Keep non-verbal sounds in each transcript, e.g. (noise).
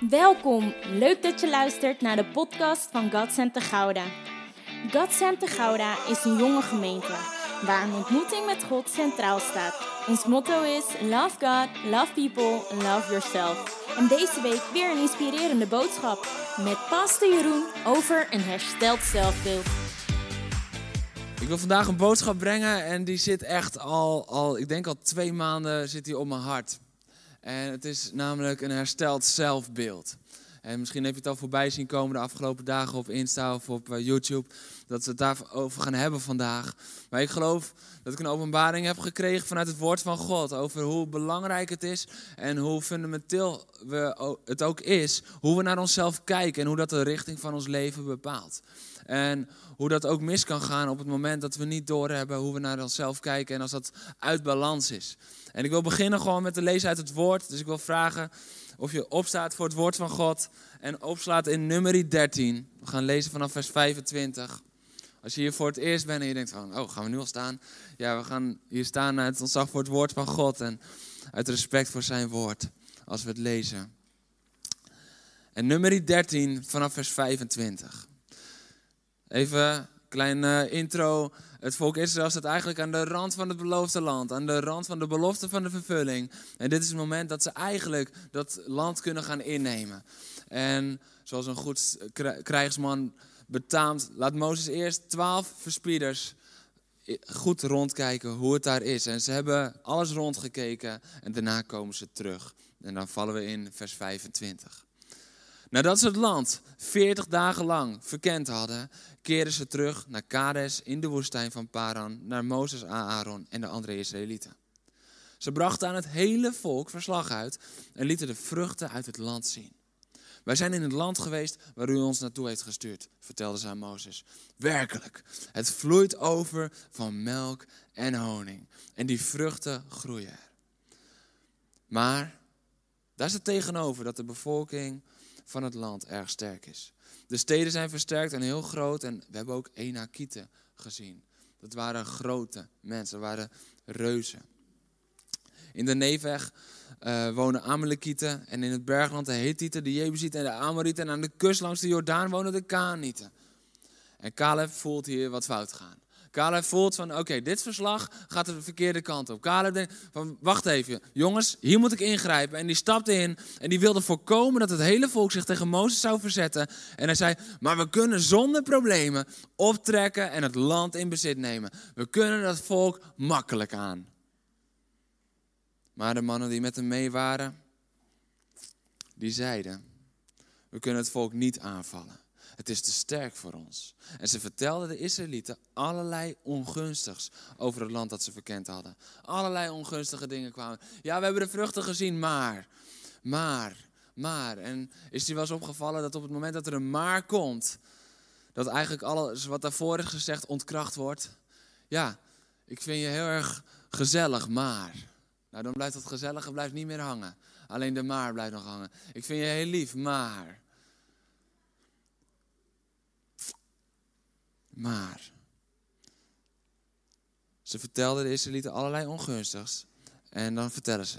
Welkom, leuk dat je luistert naar de podcast van God Center Gouda. God Center Gouda is een jonge gemeente waar een ontmoeting met God centraal staat. Ons motto is Love God, Love People, Love Yourself. En deze week weer een inspirerende boodschap met Pastor Jeroen over een hersteld zelfbeeld. Ik wil vandaag een boodschap brengen en die zit echt al, al ik denk al twee maanden zit die op mijn hart. En het is namelijk een hersteld zelfbeeld. En misschien heb je het al voorbij zien komen de afgelopen dagen op Insta of op eh, YouTube. Dat we het daarover gaan hebben vandaag. Maar ik geloof dat ik een openbaring heb gekregen vanuit het woord van God. Over hoe belangrijk het is en hoe fundamenteel we, het ook is. Hoe we naar onszelf kijken en hoe dat de richting van ons leven bepaalt. En hoe dat ook mis kan gaan op het moment dat we niet doorhebben hoe we naar onszelf kijken en als dat uit balans is. En ik wil beginnen gewoon met te lezen uit het woord. Dus ik wil vragen of je opstaat voor het woord van God en opslaat in nummer 13. We gaan lezen vanaf vers 25. Als je hier voor het eerst bent en je denkt van, oh, gaan we nu al staan? Ja, we gaan hier staan uit ontzag voor het woord van God en uit respect voor zijn woord als we het lezen. En nummer 13 vanaf vers 25. Even kleine intro. Het volk Israël staat eigenlijk aan de rand van het beloofde land, aan de rand van de belofte van de vervulling. En dit is het moment dat ze eigenlijk dat land kunnen gaan innemen. En zoals een goed krijgsman betaamt, laat Mozes eerst twaalf verspieders goed rondkijken hoe het daar is. En ze hebben alles rondgekeken en daarna komen ze terug. En dan vallen we in vers 25. Nadat ze het land 40 dagen lang verkend hadden, keerden ze terug naar Kades in de woestijn van Paran, naar Mozes, Aaron en de andere Israëlieten. Ze brachten aan het hele volk verslag uit en lieten de vruchten uit het land zien. Wij zijn in het land geweest waar u ons naartoe heeft gestuurd, vertelde ze aan Mozes. Werkelijk, het vloeit over van melk en honing. En die vruchten groeien er. Maar daar is het tegenover dat de bevolking van het land erg sterk is. De steden zijn versterkt en heel groot. En we hebben ook Enakieten gezien. Dat waren grote mensen, dat waren reuzen. In de Neveg uh, wonen Amalekieten. En in het bergland de Hethieten, de Jebusieten en de Amorieten. En aan de kust langs de Jordaan wonen de Kaanieten. En Caleb voelt hier wat fout gaan. Caleb voelt van, oké, dit verslag gaat de verkeerde kant op. Caleb denkt van, wacht even, jongens, hier moet ik ingrijpen. En die stapte in en die wilde voorkomen dat het hele volk zich tegen Mozes zou verzetten. En hij zei, maar we kunnen zonder problemen optrekken en het land in bezit nemen. We kunnen dat volk makkelijk aan. Maar de mannen die met hem mee waren, die zeiden, we kunnen het volk niet aanvallen. Het is te sterk voor ons. En ze vertelden de Israëlieten allerlei ongunstigs over het land dat ze verkend hadden. Allerlei ongunstige dingen kwamen. Ja, we hebben de vruchten gezien, maar, maar, maar. En is die wel eens opgevallen dat op het moment dat er een maar komt, dat eigenlijk alles wat daarvoor is gezegd ontkracht wordt? Ja, ik vind je heel erg gezellig, maar. Nou, dan blijft dat gezellige blijft niet meer hangen. Alleen de maar blijft nog hangen. Ik vind je heel lief, maar. Maar ze vertelden de Israëlieten allerlei ongunstigs. En dan vertellen ze.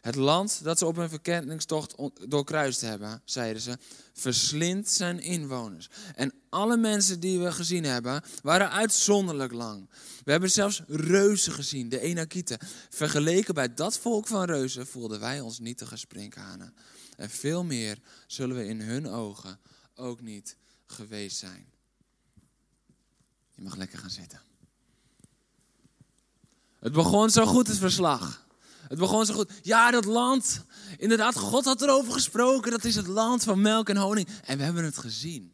Het land dat ze op hun verkenningstocht doorkruist hebben, zeiden ze, verslindt zijn inwoners. En alle mensen die we gezien hebben, waren uitzonderlijk lang. We hebben zelfs reuzen gezien, de Enakieten. Vergeleken bij dat volk van reuzen voelden wij ons niet te gesprinkhanen. En veel meer zullen we in hun ogen ook niet geweest zijn. Je mag lekker gaan zitten. Het begon zo goed, het verslag. Het begon zo goed. Ja, dat land. Inderdaad, God had erover gesproken. Dat is het land van melk en honing. En we hebben het gezien.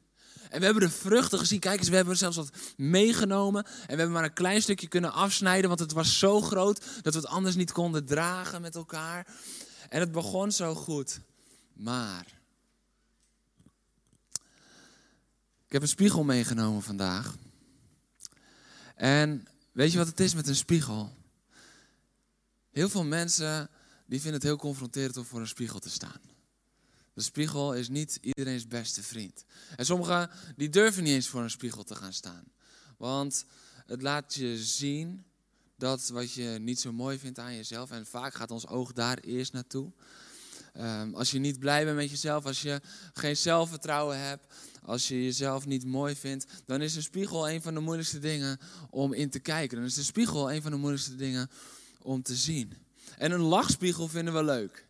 En we hebben de vruchten gezien. Kijk eens, we hebben zelfs wat meegenomen. En we hebben maar een klein stukje kunnen afsnijden. Want het was zo groot dat we het anders niet konden dragen met elkaar. En het begon zo goed. Maar. Ik heb een spiegel meegenomen vandaag. En weet je wat het is met een spiegel? Heel veel mensen die vinden het heel confronterend om voor een spiegel te staan. De spiegel is niet iedereen's beste vriend. En sommigen die durven niet eens voor een spiegel te gaan staan. Want het laat je zien dat wat je niet zo mooi vindt aan jezelf. En vaak gaat ons oog daar eerst naartoe. Ehm, als je niet blij bent met jezelf, als je geen zelfvertrouwen hebt, als je jezelf niet mooi vindt, dan is een spiegel een van de moeilijkste dingen om in te kijken. Dan is de spiegel een van de moeilijkste dingen om te zien. En een lachspiegel vinden we leuk.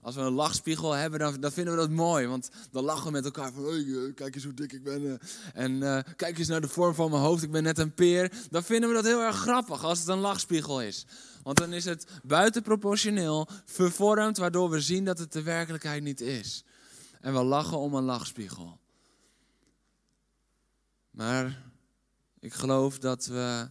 Als we een lachspiegel hebben, dan, dan, vinden we dat mooi. Want dan lachen we met elkaar van, hey, kijk eens hoe dik ik ben. Eh. En uh, kijk eens naar de vorm van mijn hoofd, ik ben net een peer. Dan vinden we dat heel erg grappig als het een lachspiegel is. Want dan is het buitenproportioneel vervormd, waardoor we zien dat het de werkelijkheid niet is. En we lachen om een lachspiegel. Maar ik geloof dat we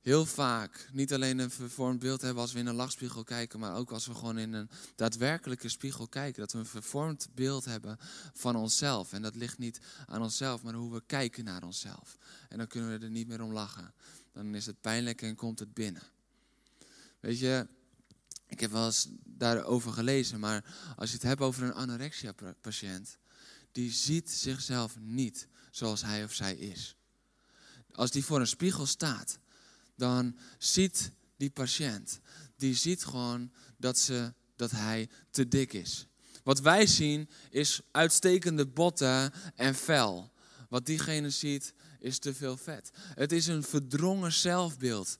heel vaak niet alleen een vervormd beeld hebben als we in een lachspiegel kijken, maar ook als we gewoon in een daadwerkelijke spiegel kijken. Dat we een vervormd beeld hebben van onszelf. En dat ligt niet aan onszelf, maar hoe we kijken naar onszelf. En dan kunnen we er niet meer om lachen. Dan is het pijnlijk en komt het binnen. Weet je, ik heb wel eens daarover gelezen, maar als je het hebt over een anorexia-patiënt, die ziet zichzelf niet zoals hij of zij is. Als die voor een spiegel staat, dan ziet die patiënt, die ziet gewoon dat, ze, dat hij te dik is. Wat wij zien is uitstekende botten en vel. Wat diegene ziet is te veel vet. Het is een verdrongen zelfbeeld.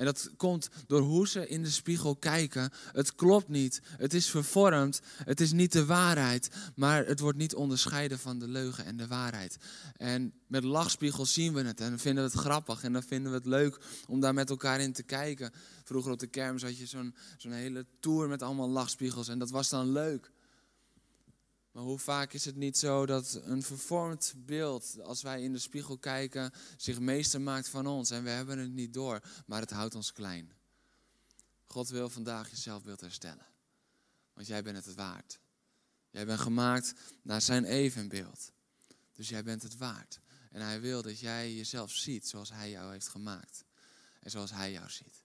En dat komt door hoe ze in de spiegel kijken. Het klopt niet. Het is vervormd. Het is niet de waarheid. Maar het wordt niet onderscheiden van de leugen en de waarheid. En met lachspiegels zien we het. En vinden we het grappig. En dan vinden we het leuk om daar met elkaar in te kijken. Vroeger op de kermis had je zo'n zo'n hele tour met allemaal lachspiegels. En dat was dan leuk. Hoe vaak is het niet zo dat een vervormd beeld, als wij in de spiegel kijken, zich meester maakt van ons en we hebben het niet door, maar het houdt ons klein. God wil vandaag je zelfbeeld herstellen, want jij bent het waard. Jij bent gemaakt naar zijn evenbeeld, dus jij bent het waard. En hij wil dat jij jezelf ziet zoals hij jou heeft gemaakt en zoals hij jou ziet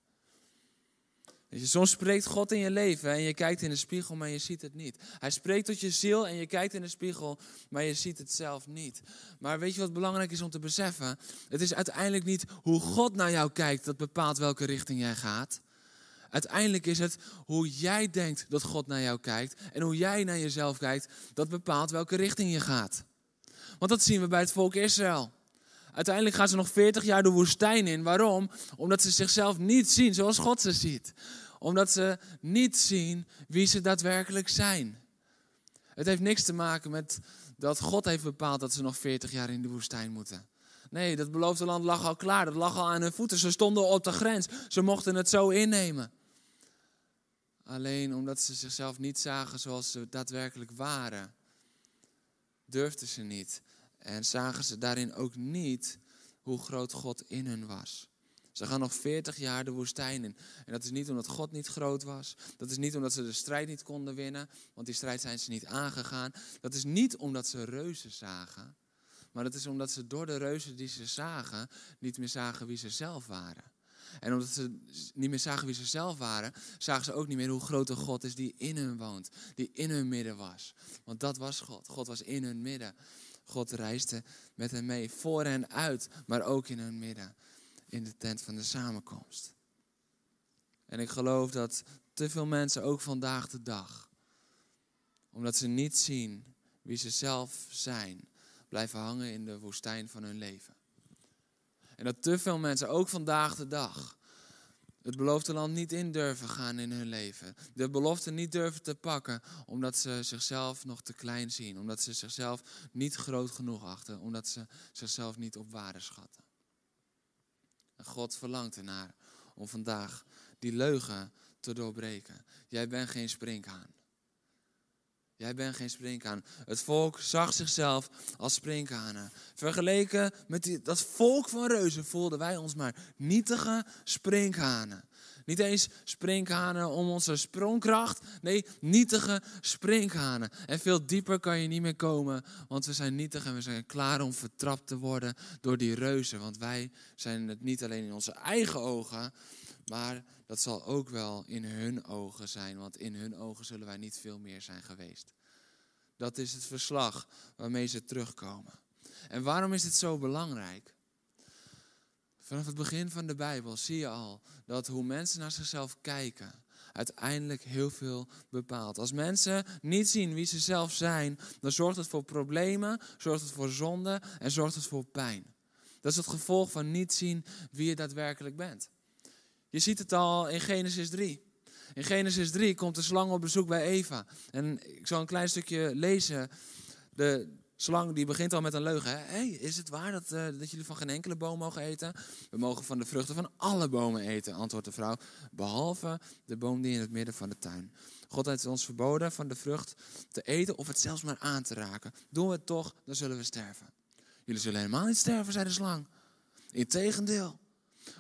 soms spreekt God in je leven en je kijkt in de spiegel, maar je ziet het niet. Hij spreekt tot je ziel en je kijkt in de spiegel, maar je ziet het zelf niet. Maar weet je wat belangrijk is om te beseffen? Het is uiteindelijk niet hoe God naar jou kijkt dat bepaalt welke richting jij gaat. Uiteindelijk is het hoe jij denkt dat God naar jou kijkt en hoe jij naar jezelf kijkt, dat bepaalt welke richting je gaat. Want dat zien we bij het volk Israël. Uiteindelijk gaan ze nog 40 jaar de woestijn in. Waarom? Omdat ze zichzelf niet zien zoals God ze ziet omdat ze niet zien wie ze daadwerkelijk zijn. Het heeft niks te maken met dat God heeft bepaald dat ze nog 40 jaar in de woestijn moeten. Nee, dat beloofde land lag al klaar. Dat lag al aan hun voeten. Ze stonden op de grens. Ze mochten het zo innemen. Alleen omdat ze zichzelf niet zagen zoals ze daadwerkelijk waren, durfden ze niet. En zagen ze daarin ook niet hoe groot God in hun was. Ze gaan nog 40 jaar de woestijn in. En dat is niet omdat God niet groot was. Dat is niet omdat ze de strijd niet konden winnen. Want die strijd zijn ze niet aangegaan. Dat is niet omdat ze reuzen zagen. Maar dat is omdat ze door de reuzen die ze zagen, niet meer zagen wie ze zelf waren. En omdat ze niet meer zagen wie ze zelf waren, zagen ze ook niet meer hoe groot de God is die in hun woont. Die in hun midden was. Want dat was God. God was in hun midden. God reisde met hen mee, voor en uit, maar ook in hun midden in de tent van de samenkomst. En ik geloof dat te veel mensen ook vandaag de dag, omdat ze niet zien wie ze zelf zijn, blijven hangen in de woestijn van hun leven. En dat te veel mensen ook vandaag de dag het beloofde land niet in durven gaan in hun leven. De belofte niet durven te pakken omdat ze zichzelf nog te klein zien. Omdat ze zichzelf niet groot genoeg achten. Omdat ze zichzelf niet op waarde schatten. God verlangt ernaar om vandaag die leugen te doorbreken. Jij bent geen springhaan. Jij bent geen springhaan. Het volk zag zichzelf als springhanen. Vergeleken met die, dat volk van reuzen voelden wij ons maar nietige springhanen. Niet eens sprinkhanen om onze sprongkracht. Nee, nietige sprinkhanen. En veel dieper kan je niet meer komen. Want we zijn nietig en we zijn klaar om vertrapt te worden door die reuzen. Want wij zijn het niet alleen in onze eigen ogen. Maar dat zal ook wel in hun ogen zijn. Want in hun ogen zullen wij niet veel meer zijn geweest. Dat is het verslag waarmee ze terugkomen. En waarom is het zo belangrijk? Vanaf het begin van de Bijbel zie je al dat hoe mensen naar zichzelf kijken, uiteindelijk heel veel bepaalt. Als mensen niet zien wie ze zelf zijn, dan zorgt het voor problemen, zorgt het voor zonde en zorgt het voor pijn. Dat is het gevolg van niet zien wie je daadwerkelijk bent. Je ziet het al in Genesis 3. In Genesis 3 komt de slang op bezoek bij Eva. En ik zal een klein stukje lezen. De slang die begint al met een leugen. Hé, hey, is het waar dat, uh, dat jullie van geen enkele boom mogen eten? We mogen van de vruchten van alle bomen eten, antwoordt de vrouw. Behalve de boom die in het midden van de tuin. God heeft ons verboden van de vrucht te eten of het zelfs maar aan te raken. Doen we het toch, dan zullen we sterven. Jullie zullen helemaal niet sterven, zei de slang. Integendeel.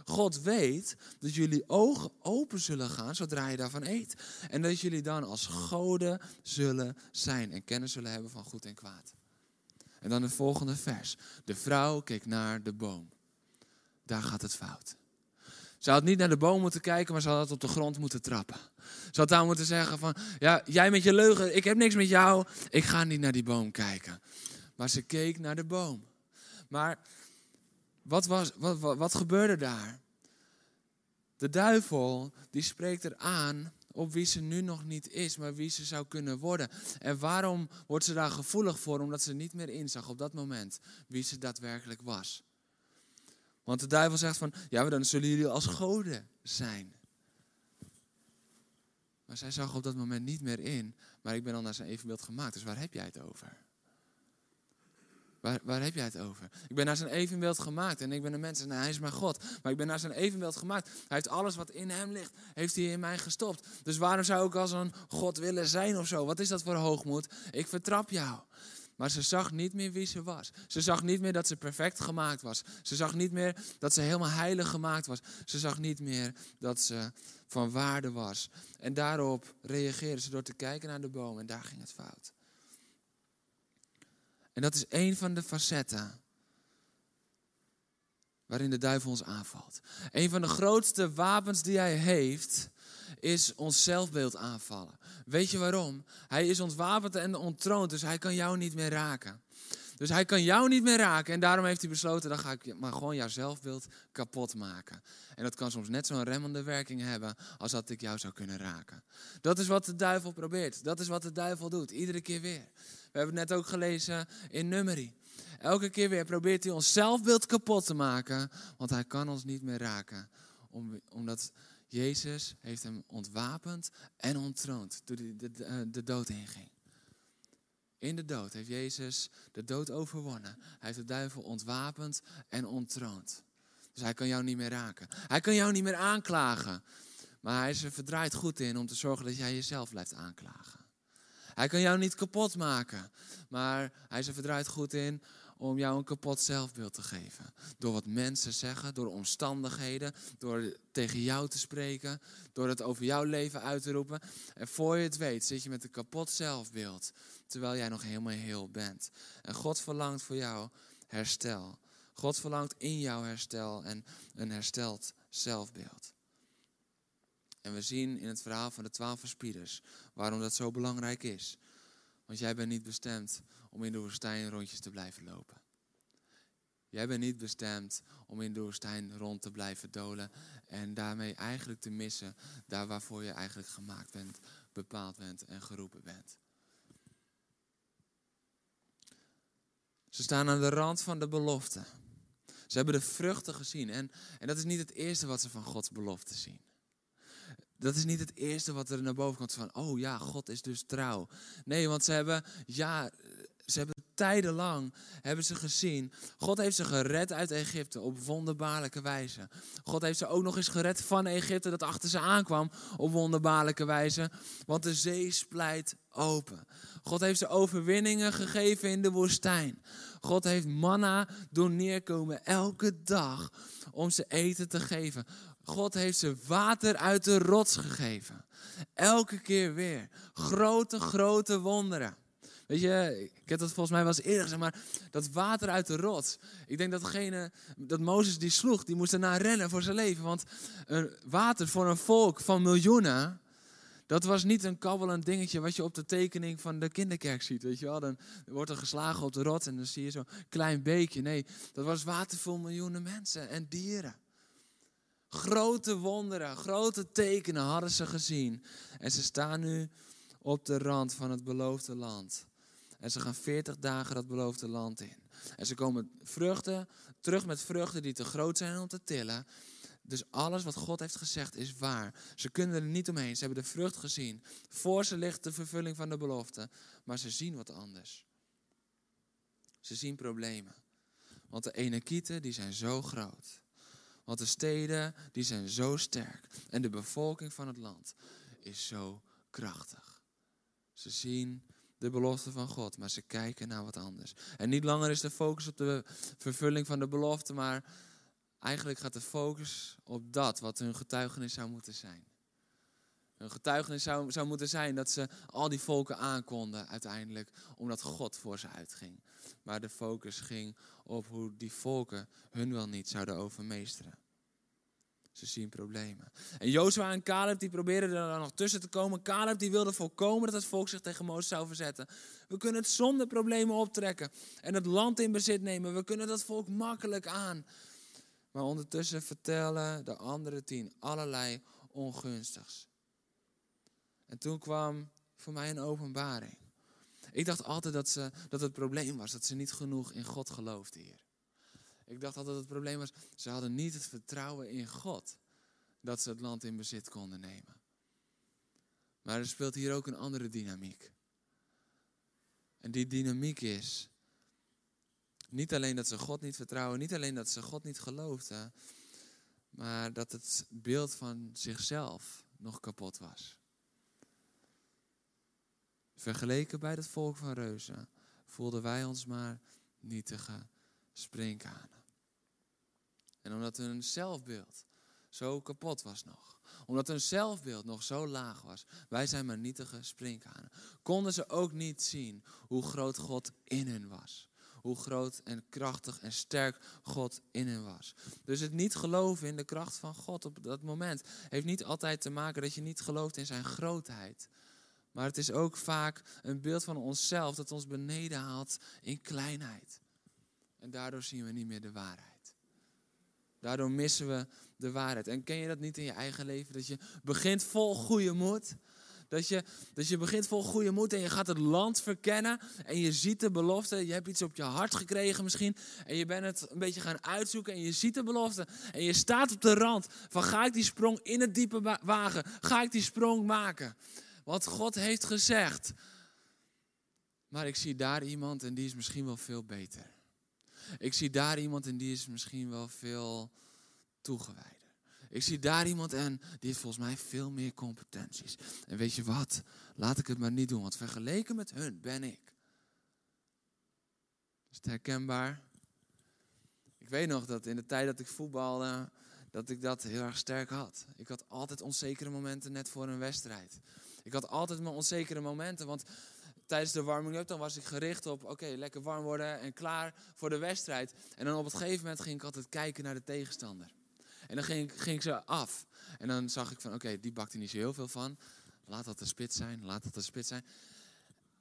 God weet dat jullie ogen open zullen gaan zodra je daarvan eet. En dat jullie dan als goden zullen zijn en kennis zullen hebben van goed en kwaad. En dan het volgende vers. De vrouw keek naar de boom. Daar gaat het fout. Ze had niet naar de boom moeten kijken, maar ze had op de grond moeten trappen. Ze had daar moeten zeggen van, ja, jij met je leugen, ik heb niks met jou, ik ga niet naar die boom kijken. Maar ze keek naar de boom. Maar wat, was, wat, wat, gebeurde daar? De duivel die spreekt er aan op wie ze nu nog niet is, maar wie ze zou kunnen worden. En waarom wordt ze daar gevoelig voor? Omdat ze niet meer inzag op dat moment wie ze daadwerkelijk was. Want de duivel zegt van, ja, dan zullen jullie als goden zijn. Maar zij zag op dat moment niet meer in, maar ik ben al naar zijn evenbeeld gemaakt, dus waar heb jij het over? Waar, waar heb jij het over? Ik ben naar zijn evenbeeld gemaakt en ik ben een mens en hij is mijn God. Maar ik ben naar zijn evenbeeld gemaakt. Hij heeft alles wat in hem ligt, heeft hij in mij gestopt. Dus waarom zou ik als een God willen zijn of zo? Wat is dat voor hoogmoed? Ik vertrap jou. Maar ze zag niet meer wie ze was. Ze zag niet meer dat ze perfect gemaakt was. Ze zag niet meer dat ze helemaal heilig gemaakt was. Ze zag niet meer dat ze van waarde was. En daarop reageerde ze door te kijken naar de boom en daar ging het fout. En dat is een van de facetten waarin de duivel ons aanvalt. Een van de grootste wapens die hij heeft, is ons zelfbeeld aanvallen. Weet je waarom? Hij is ontwapend en ontroond, dus hij kan jou niet meer raken. Dus hij kan jou niet meer raken en daarom heeft hij besloten, dan ga ik maar gewoon jouw zelfbeeld kapot maken. En dat kan soms net zo'n remmende werking hebben als dat ik jou zou kunnen raken. Dat is wat de duivel probeert. Dat is wat de duivel doet, iedere keer weer. We hebben het net ook gelezen in Nummerie. Elke keer weer probeert hij ons zelfbeeld kapot te maken, want hij kan ons niet meer raken. omdat Jezus heeft hem ontwapend en ontroond toen hij de, de, de dood inging. In de dood heeft Jezus de dood overwonnen. Hij heeft de duivel ontwapend en ontroond. Dus hij kan jou niet meer raken. Hij kan jou niet meer aanklagen. Maar hij is er verdraaid goed in om te zorgen dat jij jezelf blijft aanklagen. Hij kan jou niet kapot maken. Maar hij is er verdraaid goed in om jou een kapot zelfbeeld te geven. Door wat mensen zeggen, door omstandigheden, door tegen jou te spreken, door het over jouw leven uit te roepen. En voor je het weet zit je met een kapot zelfbeeld, terwijl jij nog helemaal heel bent. En God verlangt voor jou herstel. God verlangt in jou herstel en een hersteld zelfbeeld. En we zien in het verhaal van de twaalf verspieders waarom dat zo belangrijk is. Want jij bent niet bestemd om in de woestijn rondjes te blijven lopen. Jij bent niet bestemd om in de woestijn rond te blijven dolen en daarmee eigenlijk te missen daar waarvoor je eigenlijk gemaakt bent, bepaald bent en geroepen bent. Ze staan aan de rand van de belofte. Ze hebben de vruchten gezien en, en dat is niet het eerste wat ze van Gods belofte zien. Dat is niet het eerste wat er naar boven komt van, oh ja, God is dus trouw. Nee, want ze hebben, ja, ze hebben tijdenlang hebben ze gezien. God heeft ze gered uit Egypte op wonderbaarlijke wijze. God heeft ze ook nog eens gered van Egypte dat achter ze aankwam op wonderbaarlijke wijze. Want de zee splijt open. God heeft ze overwinningen gegeven in de woestijn. God heeft manna doen neerkomen elke dag om ze eten te geven. God heeft ze water uit de rots gegeven. Elke keer weer. Grote, grote wonderen. Weet je, ik heb dat volgens mij wel eens eerder gezegd, maar dat water uit de rots. Ik denk dat degene, dat Mozes die sloeg, die moest ernaar rennen voor zijn leven. Want water voor een volk van miljoenen, dat was niet een kabbelend dingetje wat je op de tekening van de kinderkerk ziet. Weet je wel, dan wordt er geslagen op de rots en dan zie je zo'n klein beekje. Nee, dat was water voor miljoenen mensen en dieren. Grote wonderen, grote tekenen hadden ze gezien. En ze staan nu op de rand van het beloofde land. En ze gaan 40 dagen dat beloofde land in. En ze komen vruchten, terug met vruchten die te groot zijn om te tillen. Dus alles wat God heeft gezegd is waar. Ze kunnen er niet omheen. Ze hebben de vrucht gezien. Voor ze ligt de vervulling van de belofte. Maar ze zien wat anders. Ze zien problemen. Want de Enekieten die zijn zo groot. Want de steden die zijn zo sterk. En de bevolking van het land is zo krachtig. Ze zien de belofte van God, maar ze kijken naar wat anders. En niet langer is de focus op de vervulling van de belofte, maar eigenlijk gaat de focus op dat wat hun getuigenis zou moeten zijn. Hun getuigenis zou, zou moeten zijn dat ze al die volken aankonden uiteindelijk, omdat God voor ze uitging. Maar de focus ging op hoe die volken hun wel niet zouden overmeesteren. Ze zien problemen. En Jozua en Caleb die probeerden er dan nog tussen te komen. Caleb die wilde voorkomen dat het volk zich tegen Mozes zou verzetten. We kunnen het zonder problemen optrekken en het land in bezit nemen. We kunnen dat volk makkelijk aan. Maar ondertussen vertellen de andere tien allerlei ongunstigs. En toen kwam voor mij een openbaring. Ik dacht altijd dat, ze, dat het probleem was dat ze niet genoeg in God geloofden hier. Ik dacht altijd dat het probleem was, ze hadden niet het vertrouwen in God dat ze het land in bezit konden nemen. Maar er speelt hier ook een andere dynamiek. En die dynamiek is niet alleen dat ze God niet vertrouwen, niet alleen dat ze God niet geloofden, maar dat het beeld van zichzelf nog kapot was. Vergeleken bij het volk van reuzen voelden wij ons maar nietige sprinkhanen. En omdat hun zelfbeeld zo kapot was nog, omdat hun zelfbeeld nog zo laag was, wij zijn maar nietige sprinkhanen, konden ze ook niet zien hoe groot God in hen was hoe groot en krachtig en sterk God in hen was. Dus het niet geloven in de kracht van God op dat moment heeft niet altijd te maken dat je niet gelooft in zijn grootheid. Maar het is ook vaak een beeld van onszelf dat ons beneden haalt in kleinheid. En daardoor zien we niet meer de waarheid. Daardoor missen we de waarheid. En ken je dat niet in je eigen leven? Dat je begint vol goede moed. Dat je, dat je begint vol goede moed en je gaat het land verkennen. En je ziet de belofte. Je hebt iets op je hart gekregen misschien. En je bent het een beetje gaan uitzoeken. En je ziet de belofte. En je staat op de rand van ga ik die sprong in het diepe wagen? Ga ik die sprong maken? Want God heeft gezegd. Maar ik zie daar iemand en die is misschien wel veel beter. Ik zie daar iemand en die is misschien wel veel toegewijder. Ik zie daar iemand en die heeft volgens mij veel meer competenties. En weet je wat? Laat ik het maar niet doen, want vergeleken met hun ben ik. Is het herkenbaar? Ik weet nog dat in de tijd dat ik voetbalde, dat ik dat heel erg sterk had. Ik had altijd onzekere momenten net voor een wedstrijd. Ik had altijd mijn onzekere momenten, want tijdens de warming-up dan was ik gericht op, oké, lekker warm worden en klaar voor de wedstrijd. En dan op het gegeven moment ging ik altijd kijken naar de tegenstander. En dan ging, ging ik ze af. En dan zag ik van, oké, die bakt er niet zo heel veel van. Laat dat de spits zijn, laat dat de spits zijn.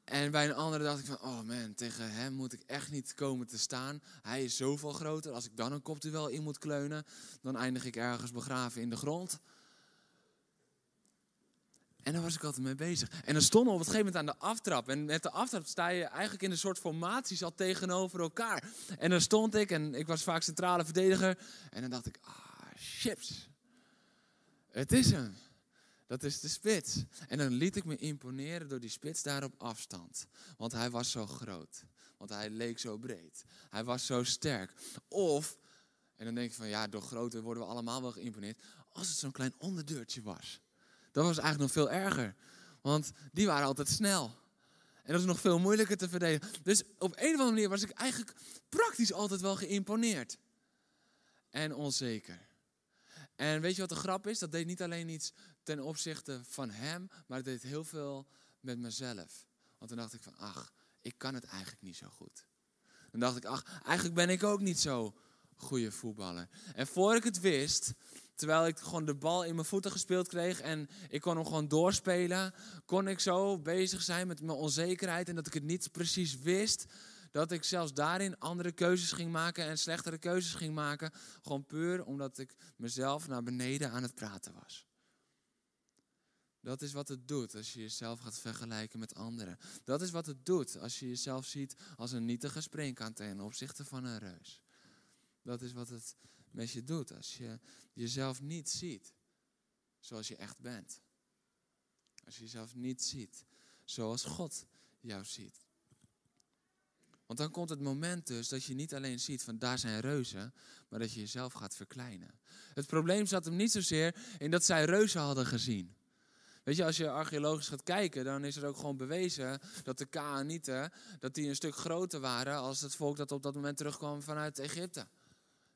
En bij een andere dacht ik van, oh man, tegen hem moet ik echt niet komen te staan. Hij is zoveel groter. Als ik dan een kopduel in moet kleunen, dan eindig ik ergens begraven in de grond. En daar was ik altijd mee bezig. En dan stonden we op het gegeven moment aan de aftrap. En met de aftrap sta je eigenlijk in een soort formaties al tegenover elkaar. En dan stond ik, en ik was vaak centrale verdediger. En dan dacht ik, ah, chips. Het is hem. Dat is de spits. En dan liet ik me imponeren door die spits daar op afstand. Want hij was zo groot. Want hij leek zo breed. Hij was zo sterk. Of, en dan denk ik van ja, door grootte worden we allemaal wel geïmponeerd. Als het zo'n klein onderdeurtje was. Dat was eigenlijk nog veel erger. Want die waren altijd snel. En dat is nog veel moeilijker te verdedigen. Dus op een of andere manier was ik eigenlijk praktisch altijd wel geïmponeerd. En onzeker. En weet je wat de grap is? Dat deed niet alleen iets ten opzichte van hem, maar het deed heel veel met mezelf. Want toen dacht ik van, ach, ik kan het eigenlijk niet zo goed. Dan dacht ik, ach, eigenlijk ben ik ook niet zo goede voetballer. En voor ik het wist, terwijl ik gewoon de bal in mijn voeten gespeeld kreeg en ik kon hem gewoon doorspelen, kon ik zo bezig zijn met mijn onzekerheid en dat ik het niet precies wist. dat ik zelfs daarin andere keuzes ging maken en slechtere keuzes ging maken. Gewoon puur omdat ik mezelf naar beneden aan het praten was. Dat is wat het doet als je jezelf gaat vergelijken met anderen. Dat is wat het doet als je jezelf ziet als een nietige springkaan ten opzichte van een reus. Dat is wat het met je doet als je jezelf niet ziet zoals je echt bent. Als je jezelf niet ziet zoals God jou ziet. Want dan komt het moment dus dat je niet alleen ziet van daar zijn reuzen, maar dat je jezelf gaat verkleinen. Het probleem zat hem niet zozeer in dat zij reuzen hadden gezien. Weet je, als je archeologisch gaat kijken, dan is er ook gewoon bewezen dat de Kaanieten dat die een stuk groter waren als het volk dat op dat moment terugkwam vanuit Egypte.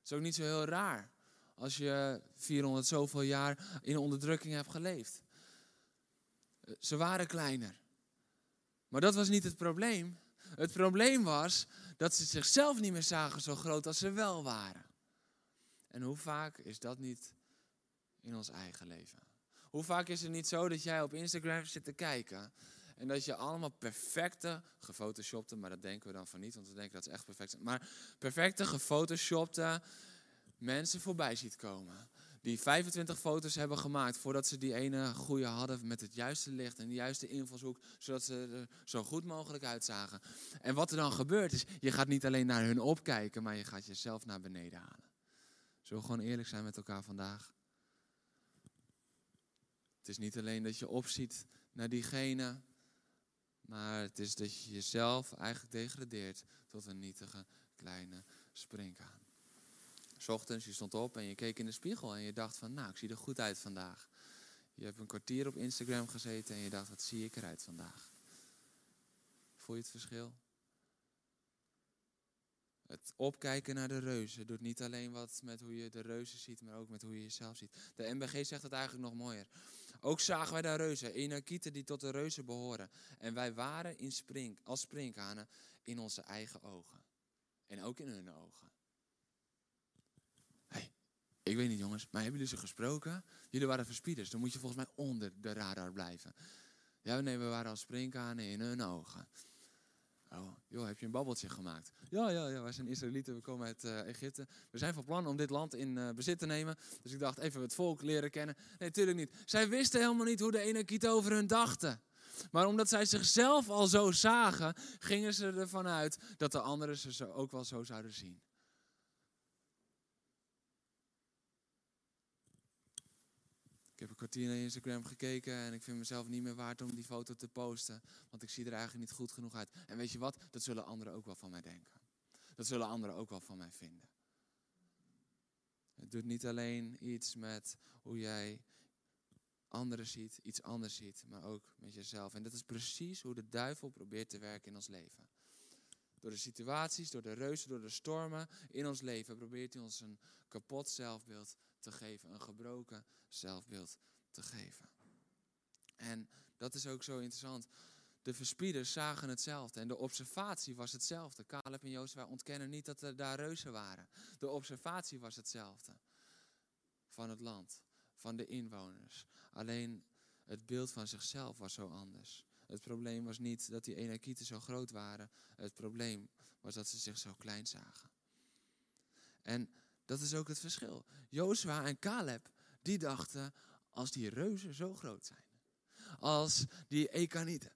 Is ook niet zo heel raar als je 400 zoveel jaar in onderdrukking hebt geleefd. Ze waren kleiner. Maar dat was niet het probleem. Het probleem was dat ze zichzelf niet meer zagen zo groot als ze wel waren. En hoe vaak is dat niet in ons eigen leven? Hoe vaak is het niet zo dat jij op Instagram zit te kijken en dat je allemaal perfecte, gefotoshopte, maar dat denken we dan van niet, want we denken dat ze echt perfect zijn, maar perfecte, gefotoshopte mensen voorbij ziet komen. Die 25 foto's hebben gemaakt voordat ze die ene goede hadden met het juiste licht en de juiste invalshoek, zodat ze er zo goed mogelijk uitzagen. En wat er dan gebeurt is, je gaat niet alleen naar hun opkijken, maar je gaat jezelf naar beneden halen. Zullen we gewoon eerlijk zijn met elkaar vandaag? Het is niet alleen dat je opziet naar diegene, maar het is dat je jezelf eigenlijk degradeert tot een nietige kleine springkaan. Ochtends, je stond op en je keek in de spiegel en je dacht van, nou, ik zie er goed uit vandaag. Je hebt een kwartier op Instagram gezeten en je dacht, wat zie ik eruit vandaag? Voel je het verschil? Het opkijken naar de reuzen doet niet alleen wat met hoe je de reuzen ziet, maar ook met hoe je jezelf ziet. De MBG zegt het eigenlijk nog mooier. Ook zagen wij daar reuzen, Enakieten die tot de reuzen behoren. En wij waren in spring, als sprinkhanen in onze eigen ogen. En ook in hun ogen. Hey, ik weet niet jongens, maar hebben jullie ze gesproken? Jullie waren verspieders, dan moet je volgens mij onder de radar blijven. Ja, nee, we waren als sprinkhanen in hun ogen. Oh, joh, heb je een babbeltje gemaakt? Ja, ja, ja, wij zijn Israëlieten, we komen uit uh, Egypte. We zijn van plan om dit land in uh, bezit te nemen. Dus ik dacht, even het volk leren kennen. Nee, natuurlijk niet. Zij wisten helemaal niet hoe de Enekieten over hun dachten. Maar omdat zij zichzelf al zo zagen, gingen ze ervan uit dat de anderen ze ook wel zo zouden zien. Ik heb een kwartier naar Instagram gekeken en ik vind mezelf niet meer waard om die foto te posten. Want ik zie er eigenlijk niet goed genoeg uit. En weet je wat? Dat zullen anderen ook wel van mij denken. Dat zullen anderen ook wel van mij vinden. Het doet niet alleen iets met hoe jij anderen ziet, iets anders ziet, maar ook met jezelf. En dat is precies hoe de duivel probeert te werken in ons leven. Door de situaties, door de reuzen, door de stormen in ons leven probeert hij ons een kapot zelfbeeld te geven, een gebroken zelfbeeld te geven. En dat is ook zo interessant. De verspieders zagen hetzelfde en de observatie was hetzelfde. Caleb en Jozua ontkennen niet dat er daar reuzen waren. De observatie was hetzelfde van het land, van de inwoners. Alleen het beeld van zichzelf was zo anders. Het probleem was niet dat die Enakieten zo groot waren. Het probleem was dat ze zich zo klein zagen. En dat is ook het verschil. Jozua en Caleb, die dachten, als die reuzen zo groot zijn, als die Ekanieten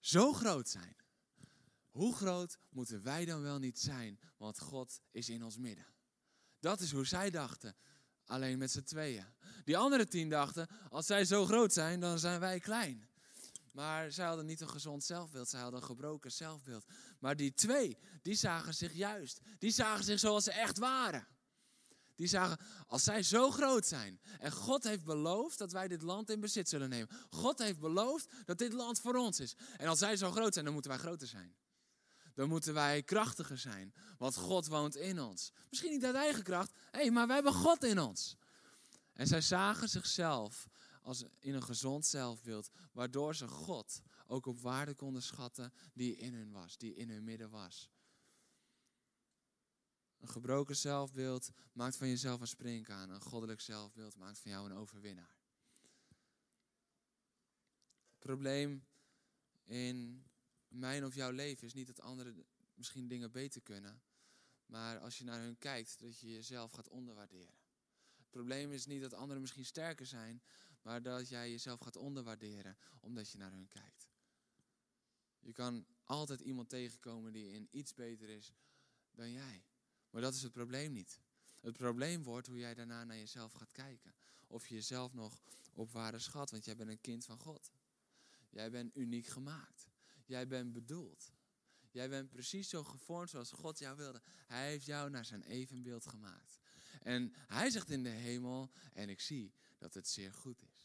zo groot zijn, hoe groot moeten wij dan wel niet zijn, want God is in ons midden. Dat is hoe zij dachten, alleen met z'n tweeën. Die andere tien dachten, als zij zo groot zijn, dan zijn wij klein. Maar zij hadden niet een gezond zelfbeeld, zij hadden een gebroken zelfbeeld. Maar die twee, die zagen zich juist. Die zagen zich zoals ze echt waren. Die zagen, als zij zo groot zijn en God heeft beloofd dat wij dit land in bezit zullen nemen. God heeft beloofd dat dit land voor ons is. En als zij zo groot zijn, dan moeten wij groter zijn. Dan moeten wij krachtiger zijn, want God woont in ons. Misschien niet uit eigen kracht, hé, maar we hebben God in ons. En zij zagen zichzelf als in een gezond zelfbeeld, waardoor ze God ook op waarde konden schatten die in hun was, die in hun midden was. Een gebroken zelfbeeld maakt van jezelf een springkaan. Een goddelijk zelfbeeld maakt van jou een overwinnaar. Het probleem in mijn of jouw leven is niet dat anderen misschien dingen beter kunnen. Maar als je naar hun kijkt, dat je jezelf gaat onderwaarderen. Het probleem is niet dat anderen misschien sterker zijn, maar dat jij jezelf gaat onderwaarderen omdat je naar hun kijkt. Je kan altijd iemand tegenkomen die in iets beter is dan jij. Maar dat is het probleem niet. Het probleem wordt hoe jij daarna naar jezelf gaat kijken. Of je jezelf nog op waarde schat, want jij bent een kind van God. Jij bent uniek gemaakt. Jij bent bedoeld. Jij bent precies zo gevormd zoals God jou wilde. Hij heeft jou naar zijn evenbeeld gemaakt. En hij zegt in de hemel, en ik zie dat het zeer goed is.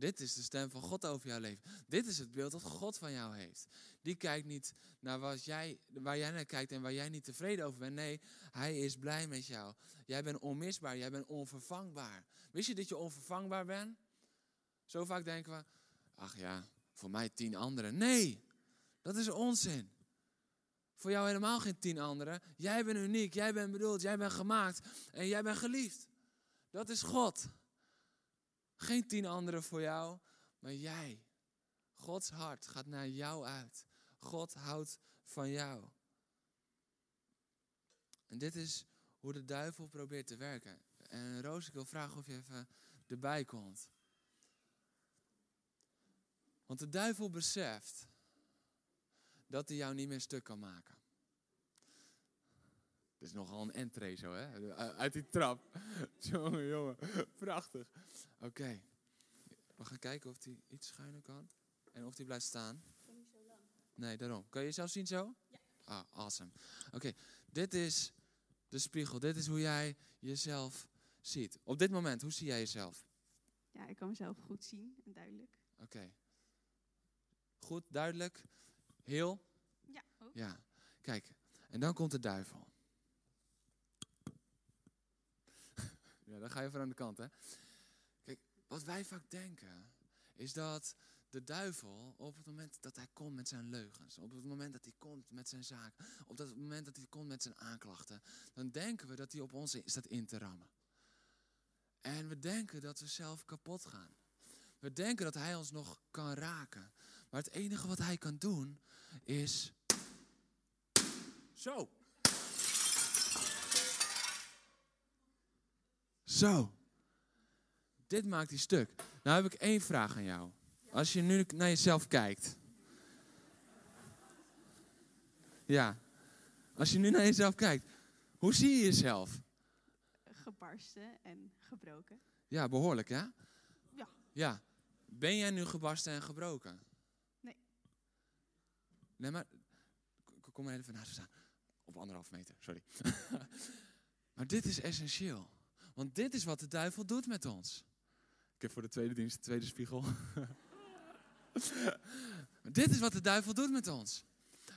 Dit is de stem van God over jouw leven. Dit is het beeld dat God van jou heeft. Die kijkt niet naar wat jij, waar jij naar kijkt en waar jij niet tevreden over bent. Nee, hij is blij met jou. Jij bent onmisbaar, jij bent onvervangbaar. Wist je dat je onvervangbaar bent? Zo vaak denken we, ach ja, voor mij tien anderen. Nee, dat is onzin. Voor jou helemaal geen tien anderen. Jij bent uniek, jij bent bedoeld, jij bent gemaakt en jij bent geliefd. Dat is God. Geen tien anderen voor jou, maar jij. Gods hart gaat naar jou uit. God houdt van jou. En dit is hoe de duivel probeert te werken. En Roos, ik wil vragen of je even erbij komt. Want de duivel beseft dat hij jou niet meer stuk kan maken. Het is nogal een entree zo, hè? Uit die trap. (laughs) jongen, jongen. Prachtig. Oké. We gaan kijken of hij iets schuiner kan. En of hij blijft staan. Kom niet zo lang. Nee, daarom. Kan je jezelf zien zo? Ja. Ah, awesome. Oké, dit is de spiegel. Dit is hoe jij jezelf ziet. Op dit moment, hoe zie jij jezelf? Ja, ik kan mezelf goed zien en duidelijk. Oké. Goed, duidelijk. Heel? Ja, ook. Ja. Kijk, en dan komt de duivel. Ja, dan ga je even aan de kant, hè. Kijk, wat wij vaak denken, is dat de duivel, op het moment dat hij komt met zijn leugens, op het moment dat hij komt met zijn zaak, op het moment dat hij komt met zijn aanklachten, dan denken we dat hij op ons staat in te rammen. En we denken dat we zelf kapot gaan. We denken dat hij ons nog kan raken. Maar het enige wat hij kan doen is. Zo. Zo. Dit maakt hij stuk. Nou heb ik één vraag aan jou. Als je nu naar jezelf kijkt. Ja. Als je nu naar jezelf kijkt. Hoe zie je jezelf? Gebarsten en gebroken. Ja, behoorlijk hè? Ja. Ja. Ben jij nu gebarsten en gebroken? Nee. Nee, maar. Kom maar even naast me staan. Op anderhalf meter, sorry. (laughs) maar dit is essentieel. Want dit is wat de duivel doet met ons. Ik heb voor de tweede dienst de tweede spiegel. (laughs) dit is wat de duivel doet met ons.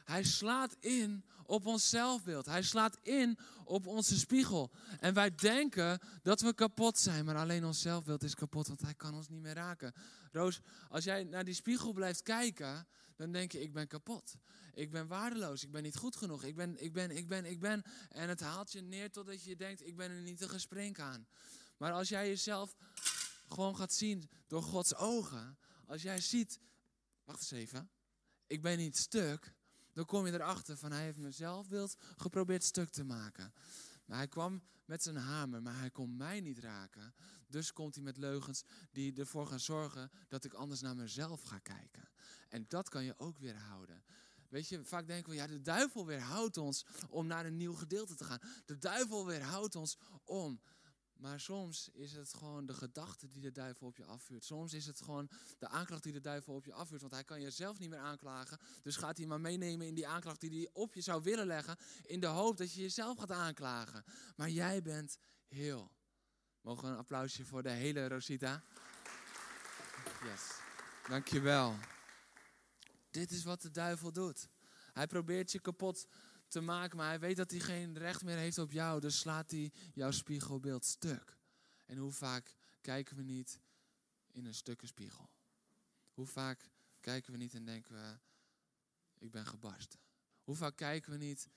Hij slaat in op ons zelfbeeld. Hij slaat in op onze spiegel. En wij denken dat we kapot zijn, maar alleen ons zelfbeeld is kapot, want hij kan ons niet meer raken. Roos, als jij naar die spiegel blijft kijken, dan denk je, ik ben kapot. Ik ben waardeloos, ik ben niet goed genoeg, ik ben, ik ben, ik ben, ik ben. En het haalt je neer totdat je denkt, ik ben een nietige springkaan. Maar als jij jezelf gewoon gaat zien door Gods ogen, als jij ziet, wacht eens even, ik ben niet stuk, dan kom je erachter van hij heeft mijn zelfbeeld geprobeerd stuk te maken. Maar hij kwam met zijn hamer, maar hij kon mij niet raken. Dus komt hij met leugens die ervoor gaan zorgen dat ik anders naar mezelf ga kijken. En dat kan je ook weerhouden. Weet je, vaak denken we, ja, de duivel weerhoudt ons om naar een nieuw gedeelte te gaan. De duivel weerhoudt ons om. Maar soms is het gewoon de gedachte die de duivel op je afvuurt. Soms is het gewoon de aanklacht die de duivel op je afvuurt. Want hij kan jezelf niet meer aanklagen. Dus gaat hij maar meenemen in die aanklacht die hij op je zou willen leggen. In de hoop dat je jezelf gaat aanklagen. Maar jij bent heel. Mogen we een applausje voor de hele Rosita? Yes. Dankjewel. Dit is wat de duivel doet. Hij probeert je kapot te maken, maar hij weet dat hij geen recht meer heeft op jou. Dus slaat hij jouw spiegelbeeld stuk. En hoe vaak kijken we niet in een stukken spiegel? Hoe vaak kijken we niet en denken we, ik ben gebarsten? Hoe vaak kijken we niet,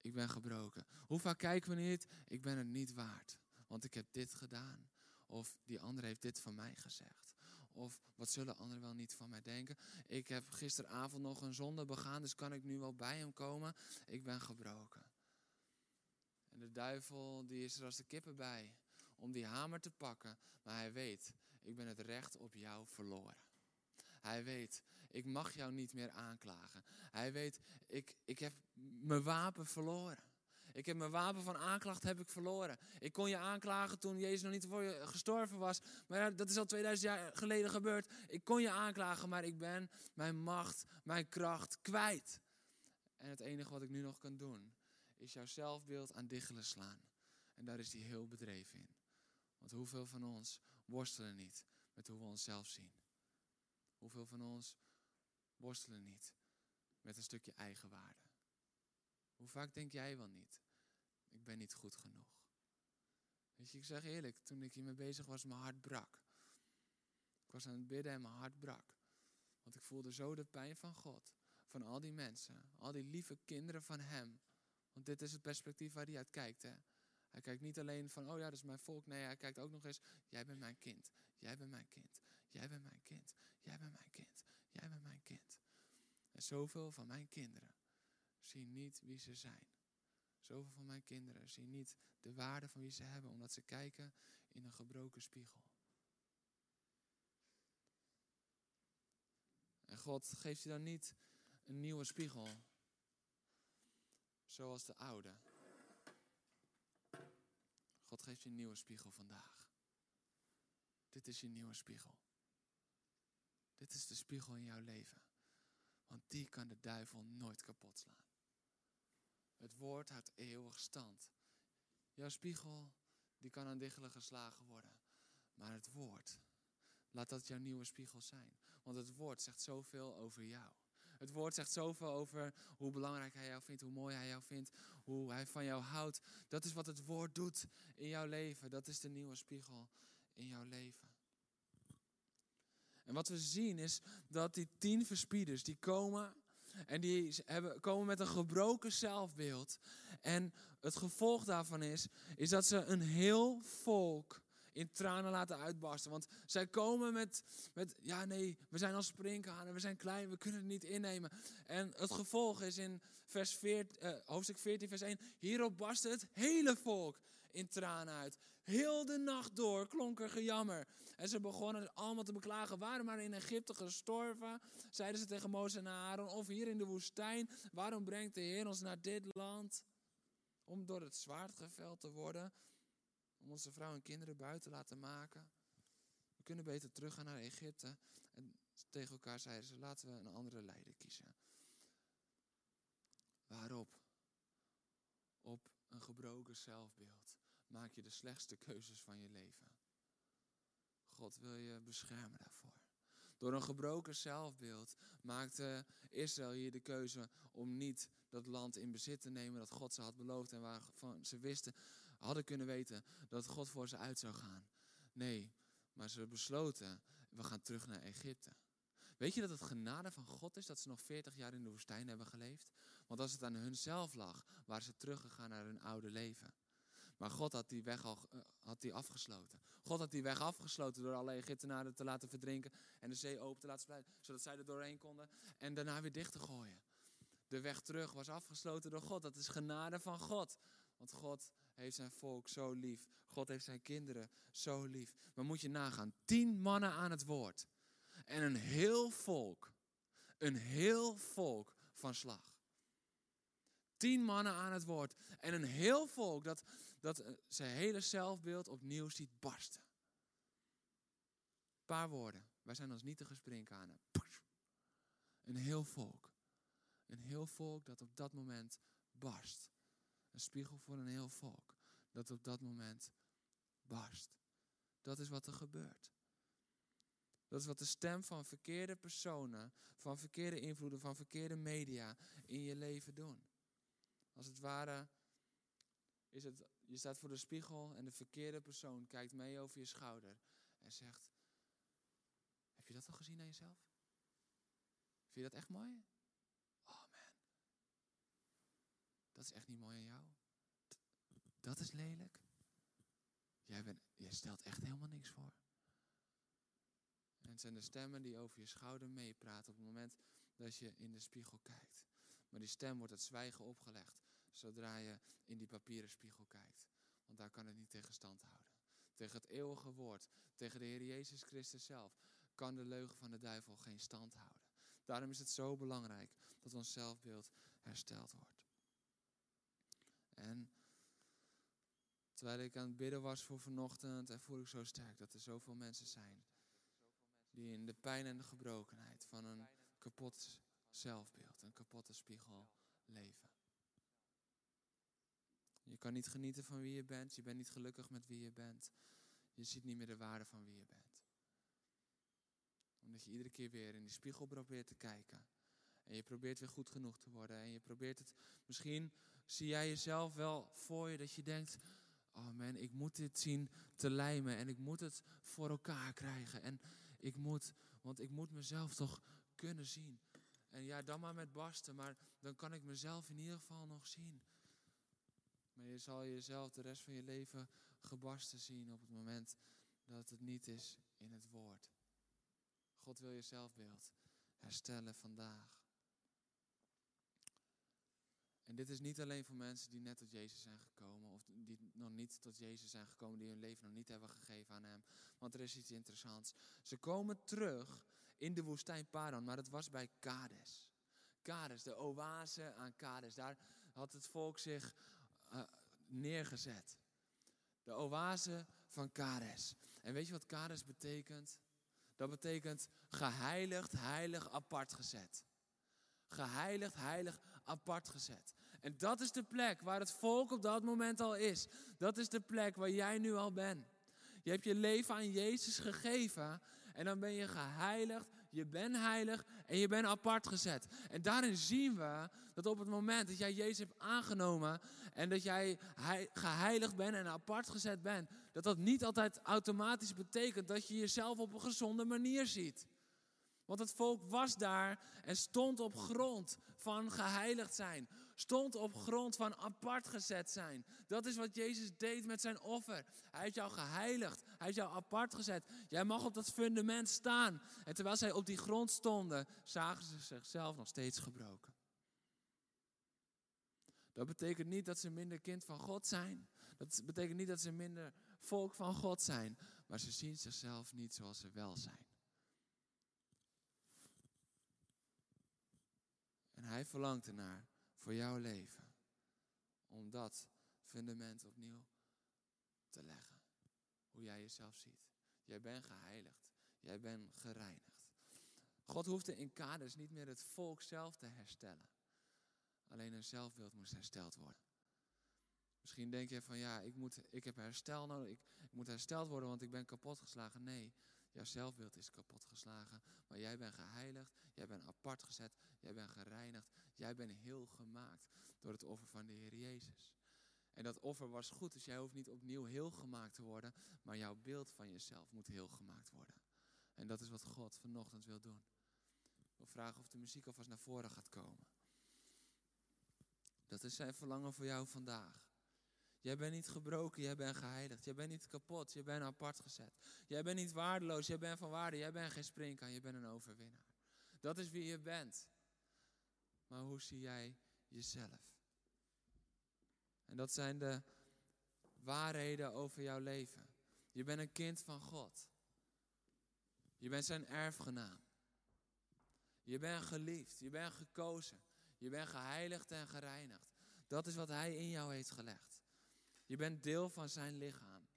ik ben gebroken? Hoe vaak kijken we niet, ik ben het niet waard? Want ik heb dit gedaan. Of die ander heeft dit van mij gezegd. Of wat zullen anderen wel niet van mij denken? Ik heb gisteravond nog een zonde begaan, dus kan ik nu wel bij hem komen? Ik ben gebroken. En de duivel die is er als de kippen bij om die hamer te pakken. Maar hij weet, ik ben het recht op jou verloren. Hij weet, ik mag jou niet meer aanklagen. Hij weet, ik, ik heb mijn wapen verloren. Ik heb mijn wapen van aanklacht heb ik verloren. Ik kon je aanklagen toen Jezus nog niet voor je gestorven was. Maar dat is al 2000 jaar geleden gebeurd. Ik kon je aanklagen, maar ik ben mijn macht, mijn kracht kwijt. En het enige wat ik nu nog kan doen, is jouw zelfbeeld aan diggelen slaan. En daar is hij heel bedreven in. Want hoeveel van ons worstelen niet met hoe we onszelf zien? Hoeveel van ons worstelen niet met een stukje eigenwaarde? Hoe vaak denk jij wel niet? Ik ben niet goed genoeg. Weet je, ik zeg eerlijk, toen ik hiermee bezig was, mijn hart brak. Ik was aan het bidden en mijn hart brak. Want ik voelde zo de pijn van God. Van al die mensen, al die lieve kinderen van Hem. Want dit is het perspectief waar hij uit kijkt. Hè? Hij kijkt niet alleen van, oh ja, dat is mijn volk. Nee, hij kijkt ook nog eens, jij bent mijn kind. Jij bent mijn kind. Jij bent mijn kind. Jij bent mijn kind. Jij bent mijn kind. En zoveel van mijn kinderen zien niet wie ze zijn. Zoveel van mijn kinderen zien niet de waarde van wie ze hebben, omdat ze kijken in een gebroken spiegel. En God geeft je dan niet een nieuwe spiegel, zoals de oude. God geeft je een nieuwe spiegel vandaag. Dit is je nieuwe spiegel. Dit is de spiegel in jouw leven. Want die kan de duivel nooit kapot slaan. Het woord houdt eeuwig stand. Jouw spiegel, die kan aan diggelen geslagen worden. Maar het woord, laat dat jouw nieuwe spiegel zijn. Want het woord zegt zoveel over jou. Het woord zegt zoveel over hoe belangrijk hij jou vindt, hoe mooi hij jou vindt, hoe hij van jou houdt. Dat is wat het woord doet in jouw leven. Dat is de nieuwe spiegel in jouw leven. En wat we zien is dat die tien verspieders, die komen en die hebben, komen met een gebroken zelfbeeld. En het gevolg daarvan is, is dat ze een heel volk in tranen laten uitbarsten. Want zij komen met, met ja nee, we zijn als springhanen, we zijn klein, we kunnen het niet innemen. En het gevolg is in vers 14, uh, hoofdstuk 14, vers 1, hierop barstte het hele volk in tranen uit. Heel de nacht door klonk er gejammer. En ze begonnen allemaal te beklagen, waren maar in Egypte gestorven, zeiden ze tegen Mozes en Aaron, of hier in de woestijn, waarom brengt de Heer ons naar dit land? Om door het zwaard geveld te worden om onze vrouwen en kinderen buiten laten maken. We kunnen beter teruggaan naar Egypte. En tegen elkaar zeiden ze, laten we een andere leider kiezen. Waarop? Op een gebroken zelfbeeld maak je de slechtste keuzes van je leven. God wil je beschermen daarvoor. Door een gebroken zelfbeeld maakte Israël hier de keuze om niet dat land in bezit te nemen dat God ze had beloofd en waarvan ze wisten, hadden kunnen weten dat God voor ze uit zou gaan. Nee, maar ze besloten, we gaan terug naar Egypte. Weet je dat het genade van God is dat ze nog 40 jaar in de woestijn hebben geleefd? Want als het aan hunzelf lag, waren ze teruggegaan naar hun oude leven. Maar God had die weg al eh, had die afgesloten. God had die weg afgesloten door alle Egyptenaren te laten verdrinken en de zee open te laten splitsen, zodat zij er doorheen konden en daarna weer dicht te gooien. De weg terug was afgesloten door God. Dat is genade van God. Want God heeft zijn volk zo lief. God heeft zijn kinderen zo lief. Maar moet je nagaan, tien mannen aan het woord. En een heel volk. Een heel volk van slag. Tien mannen aan het woord. En een heel volk dat, dat eh, zijn hele zelfbeeld opnieuw ziet barsten. Een paar woorden. Wij zijn ons niet te gesprinkhanen. Een heel volk. Een heel volk dat op dat moment barst. Een spiegel voor een heel volk dat op dat moment barst. Dat is wat er gebeurt. Dat is wat de stem van verkeerde personen, van verkeerde invloeden, van verkeerde media in je leven doen. Als het ware is het, je staat voor de spiegel en de verkeerde persoon kijkt mee over je schouder en zegt, heb je dat al gezien aan jezelf? Vind je dat echt mooi? Oh man, dat is echt niet mooi aan jou. Dat is lelijk. Jij, bent, jij stelt echt helemaal niks voor. En het zijn de stemmen die over je schouder meepraten op het moment dat je in de spiegel kijkt. Maar die stem wordt het zwijgen opgelegd zodra je in die papieren spiegel kijkt. Want daar kan het niet tegen stand houden. Tegen het eeuwige woord, tegen de Heer Jezus Christus zelf, kan de leugen van de duivel geen stand houden. Daarom is het zo belangrijk dat ons zelfbeeld hersteld wordt. En terwijl ik aan het bidden was voor vanochtend, en voel ik zo sterk dat er zoveel mensen zijn die in de pijn en de gebrokenheid van een kapot zelfbeeld, een kapotte spiegel leven. Je kan niet genieten van wie je bent, je bent niet gelukkig met wie je bent. Je ziet niet meer de waarde van wie je bent. Omdat je iedere keer weer in die spiegel probeert te kijken. En je probeert weer goed genoeg te worden. En je probeert het. Misschien zie jij jezelf wel voor je dat je denkt. Oh man, ik moet dit zien te lijmen. En ik moet het voor elkaar krijgen. En ik moet, want ik moet mezelf toch kunnen zien. En ja, dan maar met barsten. Maar dan kan ik mezelf in ieder geval nog zien. Maar je zal jezelf de rest van je leven gebarsten zien op het moment dat het niet is in het woord. God wil je zelfbeeld herstellen vandaag. En dit is niet alleen voor mensen die net tot Jezus zijn gekomen, of die nog niet tot Jezus zijn gekomen, die hun leven nog niet hebben gegeven aan Hem. Want er is iets interessants. Ze komen terug in de woestijn Paran, maar het was bij Kades. Kades, de oase aan Kades. Daar had het volk zich uh, neergezet. De oase van Kades. En weet je wat Kades betekent? Dat betekent geheiligd, heilig, apart gezet. Geheiligd, heilig, apart gezet. En dat is de plek waar het volk op dat moment al is. Dat is de plek waar jij nu al bent. Je hebt je leven aan Jezus gegeven en dan ben je geheiligd, je bent heilig en je bent apart gezet. En daarin zien we dat op het moment dat jij Jezus hebt aangenomen en dat jij geheiligd bent en apart gezet bent, dat dat niet altijd automatisch betekent dat je jezelf op een gezonde manier ziet. Want het volk was daar en stond op grond van geheiligd zijn. Stond op grond van apart gezet zijn. Dat is wat Jezus deed met zijn offer. Hij heeft jou geheiligd. Hij heeft jou apart gezet. Jij mag op dat fundament staan. En terwijl zij op die grond stonden, zagen ze zichzelf nog steeds gebroken. Dat betekent niet dat ze minder kind van God zijn. Dat betekent niet dat ze minder volk van God zijn. Maar ze zien zichzelf niet zoals ze wel zijn. Hij verlangt ernaar voor jouw leven. Om dat fundament opnieuw te leggen. Hoe jij jezelf ziet. Jij bent geheiligd. Jij bent gereinigd. God hoefde in kaders niet meer het volk zelf te herstellen. Alleen een zelfbeeld moest hersteld worden. Misschien denk je van ja, ik, moet, ik heb herstel nodig. Ik, ik moet hersteld worden, want ik ben kapotgeslagen. Nee, Jouw zelfbeeld is kapot geslagen, maar jij bent geheiligd, jij bent apart gezet, jij bent gereinigd, jij bent heel gemaakt door het offer van de Heer Jezus. En dat offer was goed, dus jij hoeft niet opnieuw heel gemaakt te worden, maar jouw beeld van jezelf moet heel gemaakt worden. En dat is wat God vanochtend wil doen. Wil vragen of de muziek alvast naar voren gaat komen. Dat is zijn verlangen voor jou vandaag. Jij bent niet gebroken, jij bent geheiligd. Jij bent niet kapot, jij bent apart gezet. Jij bent niet waardeloos, jij bent van waarde. Jij bent geen springkaan, je bent een overwinnaar. Dat is wie je bent. Maar hoe zie jij jezelf? En dat zijn de waarheden over jouw leven. Je bent een kind van God. Je bent zijn erfgenaam. Je bent geliefd, je bent gekozen. Je bent geheiligd en gereinigd. Dat is wat hij in jou heeft gelegd. Je bent deel van zijn lichaam.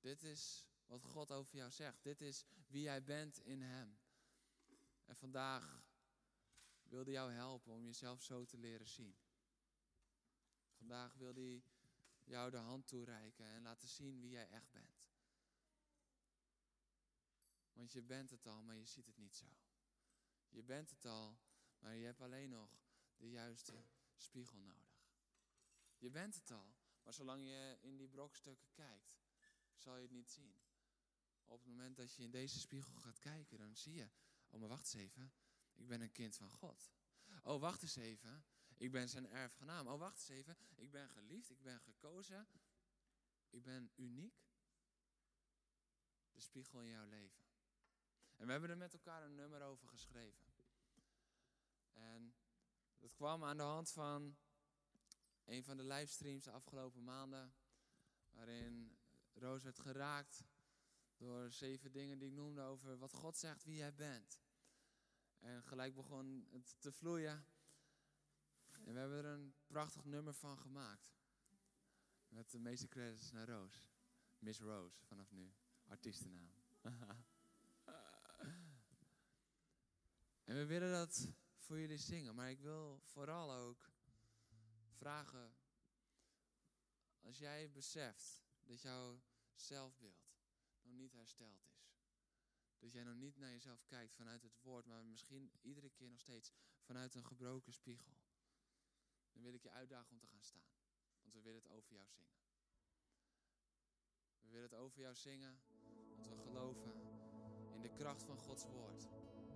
Dit is wat God over jou zegt. Dit is wie jij bent in Hem. En vandaag wilde jou helpen om jezelf zo te leren zien. Vandaag wil hij jou de hand toereiken en laten zien wie jij echt bent. Want je bent het al, maar je ziet het niet zo. Je bent het al, maar je hebt alleen nog de juiste spiegel nodig. Je bent het al. Maar zolang je in die brokstukken kijkt, zal je het niet zien. Op het moment dat je in deze spiegel gaat kijken, dan zie je, oh maar wacht eens even, ik ben een kind van God. Oh wacht eens even, ik ben zijn erfgenaam. Oh wacht eens even, ik ben geliefd, ik ben gekozen, ik ben uniek. de spiegel in jouw leven. En we hebben er met elkaar een nummer over geschreven. En dat kwam aan de hand van een van de livestreams de afgelopen maanden, waarin Roos werd geraakt door zeven dingen die ik noemde over wat God zegt wie jij bent. En gelijk begon het te vloeien. En we hebben er een prachtig nummer van gemaakt. Met de meeste credits naar Roos. Miss Rose vanaf nu. Artiestennaam. (laughs) en we willen dat voor jullie zingen. Maar ik wil vooral ook vragen. Als jij beseft dat jouw zelfbeeld nog niet hersteld is. Dat jij nog niet naar jezelf kijkt vanuit het woord, maar misschien iedere keer nog steeds vanuit een gebroken spiegel. Dan wil ik je uitdagen om te gaan staan. Want we willen het over jou zingen. We willen het over jou zingen, want we geloven in de kracht van Gods woord.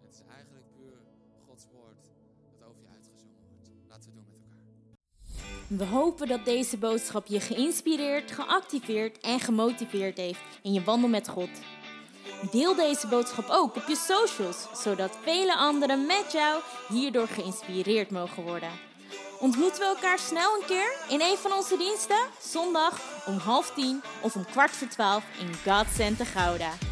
Het is eigenlijk puur Gods woord dat over je uitgezongen wordt. Laten we doen met elkaar. We hopen dat deze boodschap je geïnspireerd, geactiveerd en gemotiveerd heeft in je wandel met God. Deel deze boodschap ook op je socials, zodat vele anderen met jou hierdoor geïnspireerd mogen worden. Ontmoeten we elkaar snel een keer in een van onze diensten? Zondag om half tien of om kwart voor twaalf in God Center Gouda.